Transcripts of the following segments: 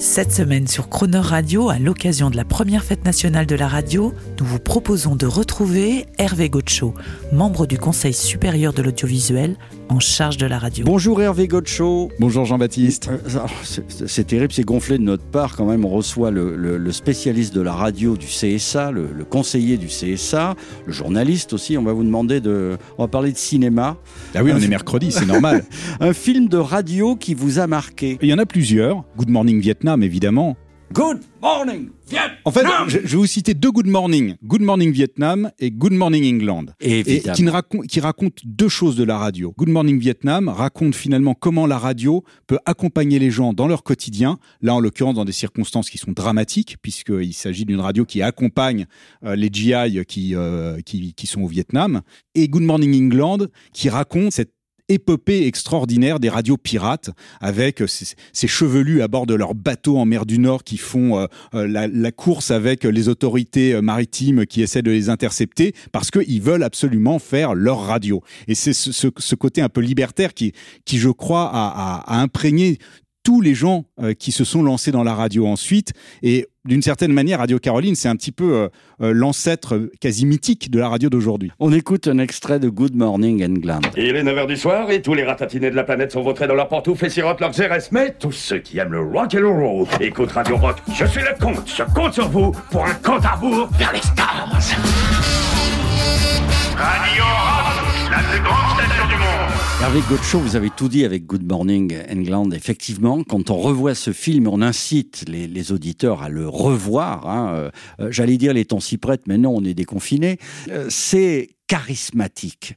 Cette semaine sur Croner Radio, à l'occasion de la première fête nationale de la radio, nous vous proposons de retrouver Hervé Gaucho, membre du Conseil supérieur de l'audiovisuel en charge de la radio. Bonjour Hervé Gotcho. Bonjour Jean-Baptiste. Euh, alors, c'est- C'est terrible, c'est gonflé de notre part quand même. On reçoit le, le- le spécialiste de la radio du CSA, le, le conseiller du CSA, le journaliste aussi. On va vous demander de. On va parler de cinéma. Ah oui, on est mercredi, c'est normal. Un film de radio qui vous a marqué. Il y en a plusieurs. Good Morning Vietnam, évidemment. Good morning, Vietnam. En fait, je, je vais vous citer deux Good Morning. Good Morning Vietnam et Good Morning England. Et qui, ne racon- qui racontent deux choses de la radio. Good Morning Vietnam raconte finalement comment la radio peut accompagner les gens dans leur quotidien, là en l'occurrence dans des circonstances qui sont dramatiques, puisqu'il s'agit d'une radio qui accompagne euh, les GI qui, euh, qui, qui sont au Vietnam, et Good Morning England qui raconte cette épopée extraordinaire des radios pirates avec ces, chevelus à bord de leurs bateaux en mer du Nord qui font euh, euh, la, course avec les autorités euh, maritimes qui essaient de les intercepter parce qu'ils veulent absolument faire leur radio. Et c'est ce, côté un peu libertaire qui, qui je crois, a imprégné tous les gens euh, qui se sont lancés dans la radio ensuite. Et d'une certaine manière, Radio Caroline, c'est un petit peu euh, euh, l'ancêtre quasi mythique de la radio d'aujourd'hui. On écoute un extrait de Good Morning England. Il est 9h du soir et tous les ratatinés de la planète sont vautrés dans leurs pantoufles et sirotent leurs RS. Mais tous ceux qui aiment le rock et le roll écoutent Radio Rock. Je suis le comte, je compte sur vous pour un compte à rebours vers les stars. Radio Rock, la plus grande. Hervé Gotcho, vous avez tout dit avec Good Morning England. Effectivement, quand on revoit ce film, on incite les, auditeurs à le revoir. hein. Euh, euh, J'allais dire les temps s'y prêtent, mais non, on est déconfinés. Euh, C'est charismatique.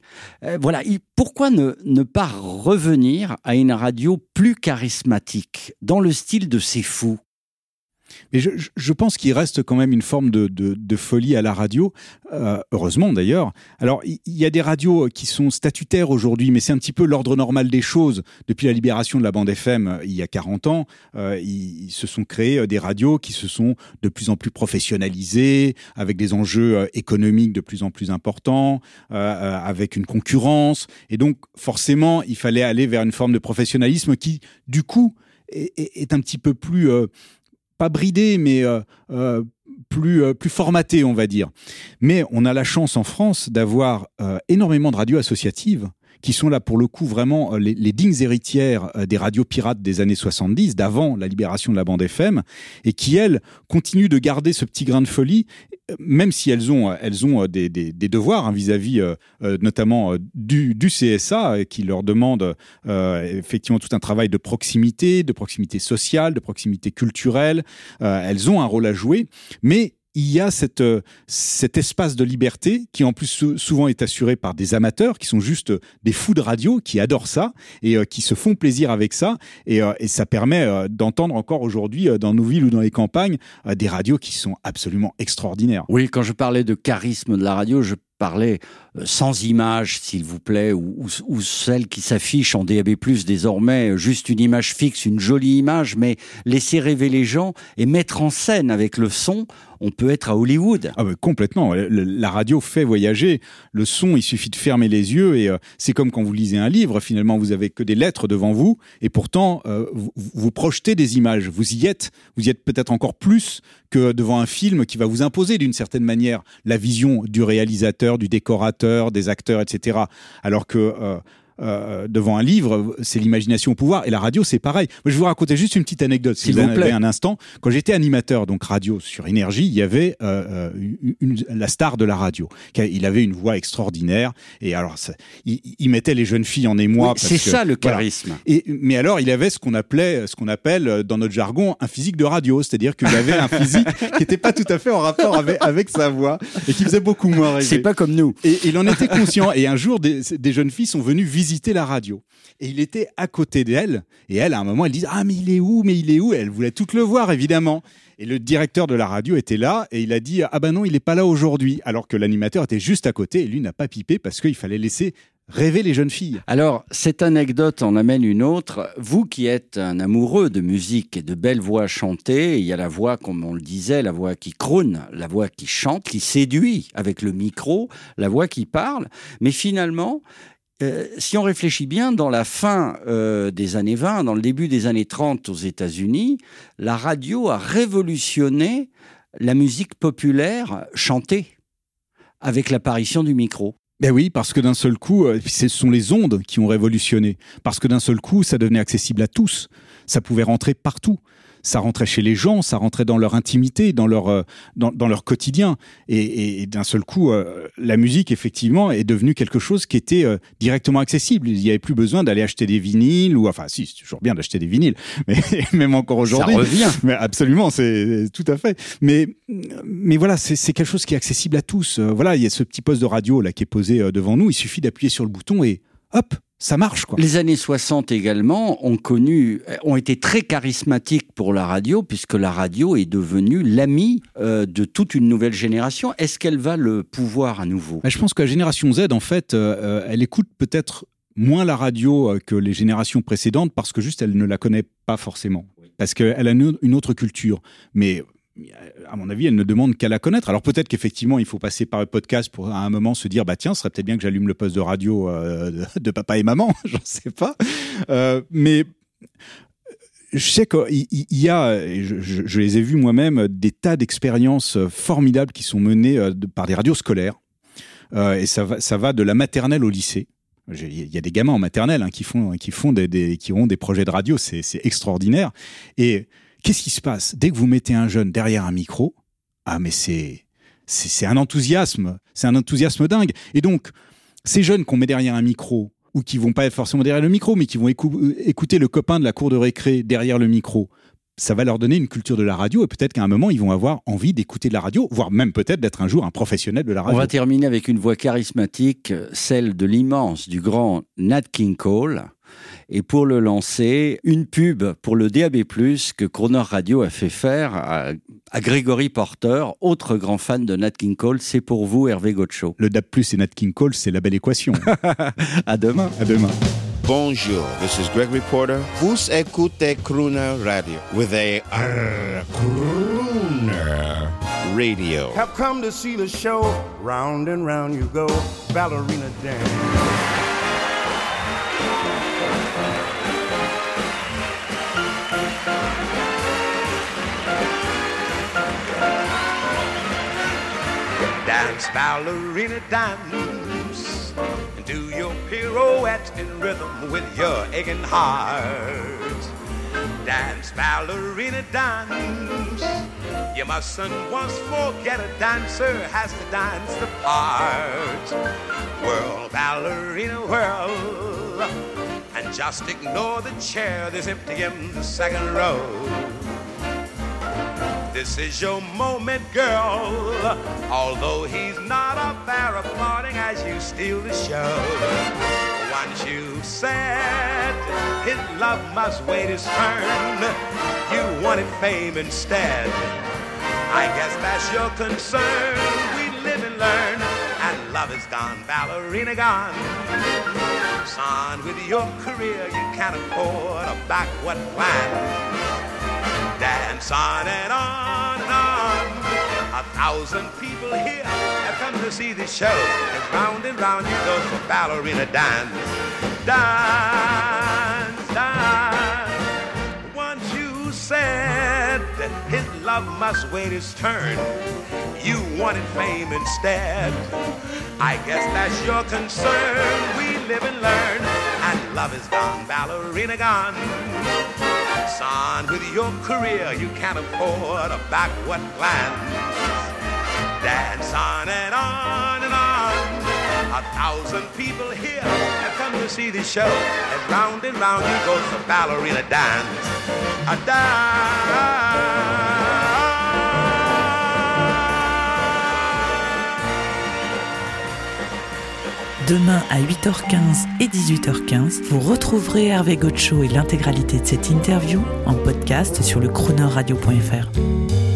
Voilà, il- pourquoi ne, ne pas revenir à une radio plus charismatique, dans le style de ces fous? Mais je, je- pense qu'il reste quand même une forme de, de- de folie à la radio, euh, heureusement d'ailleurs. Alors, il y a des radios qui sont statutaires aujourd'hui, mais c'est un petit peu l'ordre normal des choses. Depuis la libération de la bande FM euh, il y a 40 ans, euh, ils, se sont créés euh, des radios qui se sont de plus en plus professionnalisées, avec des enjeux euh, économiques de plus en plus importants, euh, avec une concurrence. Et donc, forcément, il fallait aller vers une forme de professionnalisme qui, du coup, est- est un petit peu plus... pas bridé, mais euh, euh, plus, euh, plus formaté, on va dire. Mais on a la chance en France d'avoir énormément de radios associatives qui sont là pour le coup vraiment euh, les, dignes héritières euh, des radios pirates des années 70, d'avant la libération de la bande FM, et qui, elles, continuent de garder ce petit grain de folie, euh, même si elles ont, elles ont des, des- devoirs hein, vis-à-vis notamment du, CSA, qui leur demande effectivement tout un travail de proximité, de proximité sociale, de proximité culturelle. Elles ont un rôle à jouer, mais il y a euh, cet espace de liberté qui en plus sou- souvent est assuré par des amateurs qui sont juste euh, des fous de radio qui adorent ça et euh, qui se font plaisir avec ça et, ça permet d'entendre encore aujourd'hui dans nos villes ou dans les campagnes des radios qui sont absolument extraordinaires. Oui, quand je parlais de charisme de la radio, je parlais euh, sans image, s'il vous plaît, ou, celle qui s'affiche en DAB+, désormais, juste une image fixe, une jolie image, mais laisser rêver les gens et mettre en scène avec le son, on peut être à Hollywood. Ah bah, complètement. La radio fait voyager. Le son, il suffit de fermer les yeux et euh, c'est comme quand vous lisez un livre. Finalement, vous avez que des lettres devant vous et pourtant euh, vous, vous projetez des images. Vous y êtes. Vous y êtes peut-être encore plus que devant un film qui va vous imposer d'une certaine manière la vision du réalisateur, du décorateur, des acteurs, etc. Alors que euh, euh, devant un livre, c'est l'imagination au pouvoir. Et la radio, c'est pareil. Moi, je vais vous raconter juste une petite anecdote, si S'il vous, vous en plaît. avez un instant. Quand j'étais animateur, donc radio sur Énergie, il y avait euh, une- une- la star de la radio. Il avait une voix extraordinaire. Et alors, ça- il, il mettait les jeunes filles en émoi. Oui, c'est ça le voilà. charisme. Et, mais alors, il avait ce qu'on appelait, ce qu'on appelle euh, dans notre jargon, un physique de radio. C'est-à-dire qu'il avait un physique qui n'était pas tout à fait en rapport avec, avec sa voix et qui faisait beaucoup moins rêver. C'est pas comme nous. Et il en était conscient. Et un jour, des, des jeunes filles sont venues visiter la radio. Et il était à côté d'elle. Et elle, à un moment, elle dit Ah, mais il est où Mais il est où? Elle voulait tout le voir, évidemment. Et le directeur de la radio était là et il a dit Ah ben non, il n'est pas là aujourd'hui. Alors que l'animateur était juste à côté et lui n'a pas pipé parce qu'il fallait laisser rêver les jeunes filles. Alors, cette anecdote en amène une autre. Vous qui êtes un amoureux de musique et de belles voix chantées, il y a la voix, comme on le disait, la voix qui crône, la voix qui chante, qui séduit avec le micro, la voix qui parle. Mais finalement, euh, si on réfléchit bien, dans la fin euh, des années 20, dans le début des années 30 aux États-Unis, la radio a révolutionné la musique populaire chantée avec l'apparition du micro. Ben oui, parce que d'un seul coup, euh, ce sont les ondes qui ont révolutionné. Parce que d'un seul coup, ça devenait accessible à tous. Ça pouvait rentrer partout ça rentrait chez les gens, ça rentrait dans leur intimité, dans leur, euh, dans, dans leur quotidien. Et, et d'un seul coup, euh, la musique, effectivement, est devenue quelque chose qui était euh, directement accessible. Il n'y avait plus besoin d'aller acheter des vinyles, ou enfin, si, c'est toujours bien d'acheter des vinyles, mais même encore aujourd'hui. Ça revient. Mais absolument, c'est tout à fait. Mais, mais voilà, c'est quelque chose qui est accessible à tous. Voilà, il y a ce petit poste de radio là qui est posé devant nous. Il suffit d'appuyer sur le bouton et hop, ça marche quoi. Les années 60 également ont connu, ont été très charismatiques pour la radio puisque la radio est devenue l'ami euh, de toute une nouvelle génération. Est-ce qu'elle va le pouvoir à nouveau? Bah, Je pense que la génération Z, en fait, euh, euh, elle écoute peut-être moins la radio que les générations précédentes parce que juste elle ne la connaît pas forcément. Parce qu'elle a une autre culture. Mais à mon avis, elle ne demande qu'à la connaître. Alors peut-être qu'effectivement, il faut passer par le podcast pour à un moment se dire, bah tiens, ce serait peut-être bien que j'allume le poste de radio euh, de, papa et maman, j'en sais pas. Euh, mais je sais qu'il y a, je, les ai vus moi-même, des tas d'expériences formidables qui sont menées euh, par des radios scolaires. et ça va, ça va de la maternelle au lycée. Il y a des gamins en maternelle hein, qui font, qui font des, qui ont des projets de radio, c'est extraordinaire. Et Qu'est-ce qui se passe? Dès que vous mettez un jeune derrière un micro, ah mais c'est c'est un enthousiasme, c'est un enthousiasme dingue. Et donc, ces jeunes qu'on met derrière un micro, ou qui vont pas être forcément derrière le micro, mais qui vont euh, écouter le copain de la cour de récré derrière le micro, ça va leur donner une culture de la radio et peut-être qu'à un moment, ils vont avoir envie d'écouter de la radio, voire même peut-être d'être un jour un professionnel de la radio. On va terminer avec une voix charismatique, celle de l'immense, du grand Nat King Cole. Et pour le lancer, une pub pour le DAB+, que Croner Radio a fait faire à, Grégory Porter, autre grand fan de Nat King Cole. C'est pour vous, Hervé Gotcho. Le DAB+, et Nat King Cole, c'est la belle équation. à demain. À demain. Bonjour, this is Gregory Porter. Vous écoutez Crooner Radio with a Crooner Radio. Have come to see the show. Round and round you go, ballerina dance. Ballerina, dance. And do your pirouette in rhythm with your aching heart. Dance, ballerina, dance. You mustn't once forget a dancer has to dance the part. Whirl, ballerina, whirl. And just ignore the chair that's empty in the second row. This is your moment, girl. Although he's not up there applauding as you steal the show. Once you said his love must wait his turn, you wanted fame instead. I guess that's your concern. We live and learn, and love is gone, ballerina gone. Son, with your career, you can't afford a backward plan. Dance on and on and on. A thousand people here have come to see this show. And round and round you go for ballerina dance. Dance, dance. Once you said that his love must wait his turn. You wanted fame instead. I guess that's your concern. We live and learn, and love is gone, ballerina gone. Son, with your career, you can't afford a backward glance. Dance on and on and on. A thousand people here have come to see the show. And round and round you go the ballerina dance. A dance. Demain à 8h15 et 18h15, vous retrouverez Hervé Gotcho et l'intégralité de cette interview en podcast sur le chroneurradio.fr.